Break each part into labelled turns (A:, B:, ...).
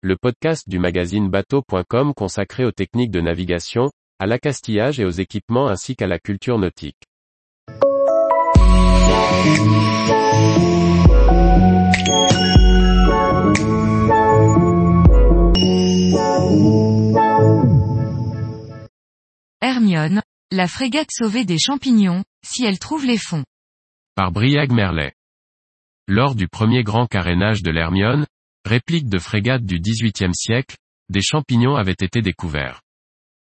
A: le podcast du magazine bateau.com consacré aux techniques de navigation, à l'accastillage et aux équipements ainsi qu'à la culture nautique.
B: Hermione, la frégate sauvée des champignons, si elle trouve les fonds.
A: Par Briag Merlet. Lors du premier grand carénage de l'Hermione, réplique de frégate du XVIIIe siècle, des champignons avaient été découverts.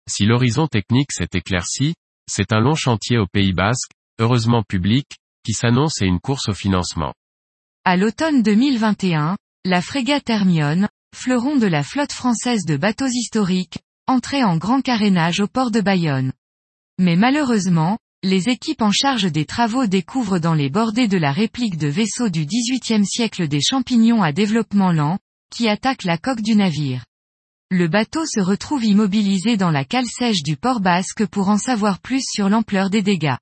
A: Si l'horizon technique s'est éclairci, c'est un long chantier au Pays Basque, heureusement public, qui s'annonce et une course au financement.
B: À l'automne 2021, la frégate Hermione, fleuron de la flotte française de bateaux historiques, entrait en grand carénage au port de Bayonne. Mais malheureusement, les équipes en charge des travaux découvrent dans les bordées de la réplique de vaisseaux du XVIIIe siècle des champignons à développement lent, qui attaquent la coque du navire. Le bateau se retrouve immobilisé dans la cale sèche du port basque pour en savoir plus sur l'ampleur des dégâts.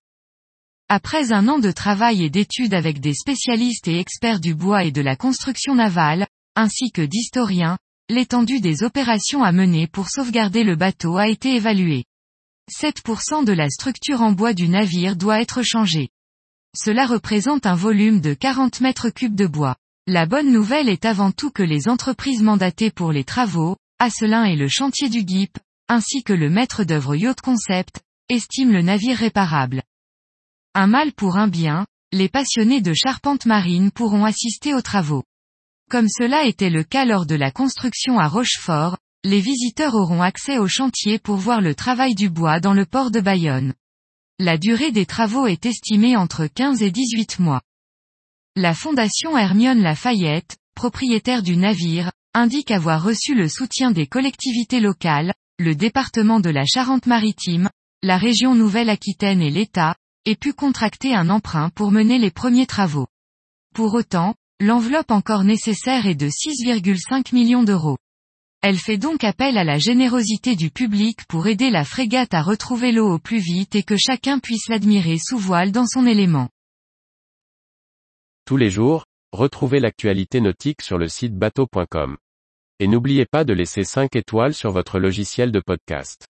B: Après un an de travail et d'études avec des spécialistes et experts du bois et de la construction navale, ainsi que d'historiens, l'étendue des opérations à mener pour sauvegarder le bateau a été évaluée. 7% de la structure en bois du navire doit être changée. Cela représente un volume de 40 mètres cubes de bois. La bonne nouvelle est avant tout que les entreprises mandatées pour les travaux, Asselin et le chantier du GIP, ainsi que le maître d'œuvre Yacht Concept, estiment le navire réparable. Un mal pour un bien, les passionnés de charpente marine pourront assister aux travaux. Comme cela était le cas lors de la construction à Rochefort, les visiteurs auront accès au chantier pour voir le travail du bois dans le port de Bayonne. La durée des travaux est estimée entre 15 et 18 mois. La fondation Hermione Lafayette, propriétaire du navire, indique avoir reçu le soutien des collectivités locales, le département de la Charente-Maritime, la région Nouvelle-Aquitaine et l'État, et pu contracter un emprunt pour mener les premiers travaux. Pour autant, l'enveloppe encore nécessaire est de 6,5 millions d'euros. Elle fait donc appel à la générosité du public pour aider la frégate à retrouver l'eau au plus vite et que chacun puisse l'admirer sous voile dans son élément.
A: Tous les jours, retrouvez l'actualité nautique sur le site bateau.com. Et n'oubliez pas de laisser 5 étoiles sur votre logiciel de podcast.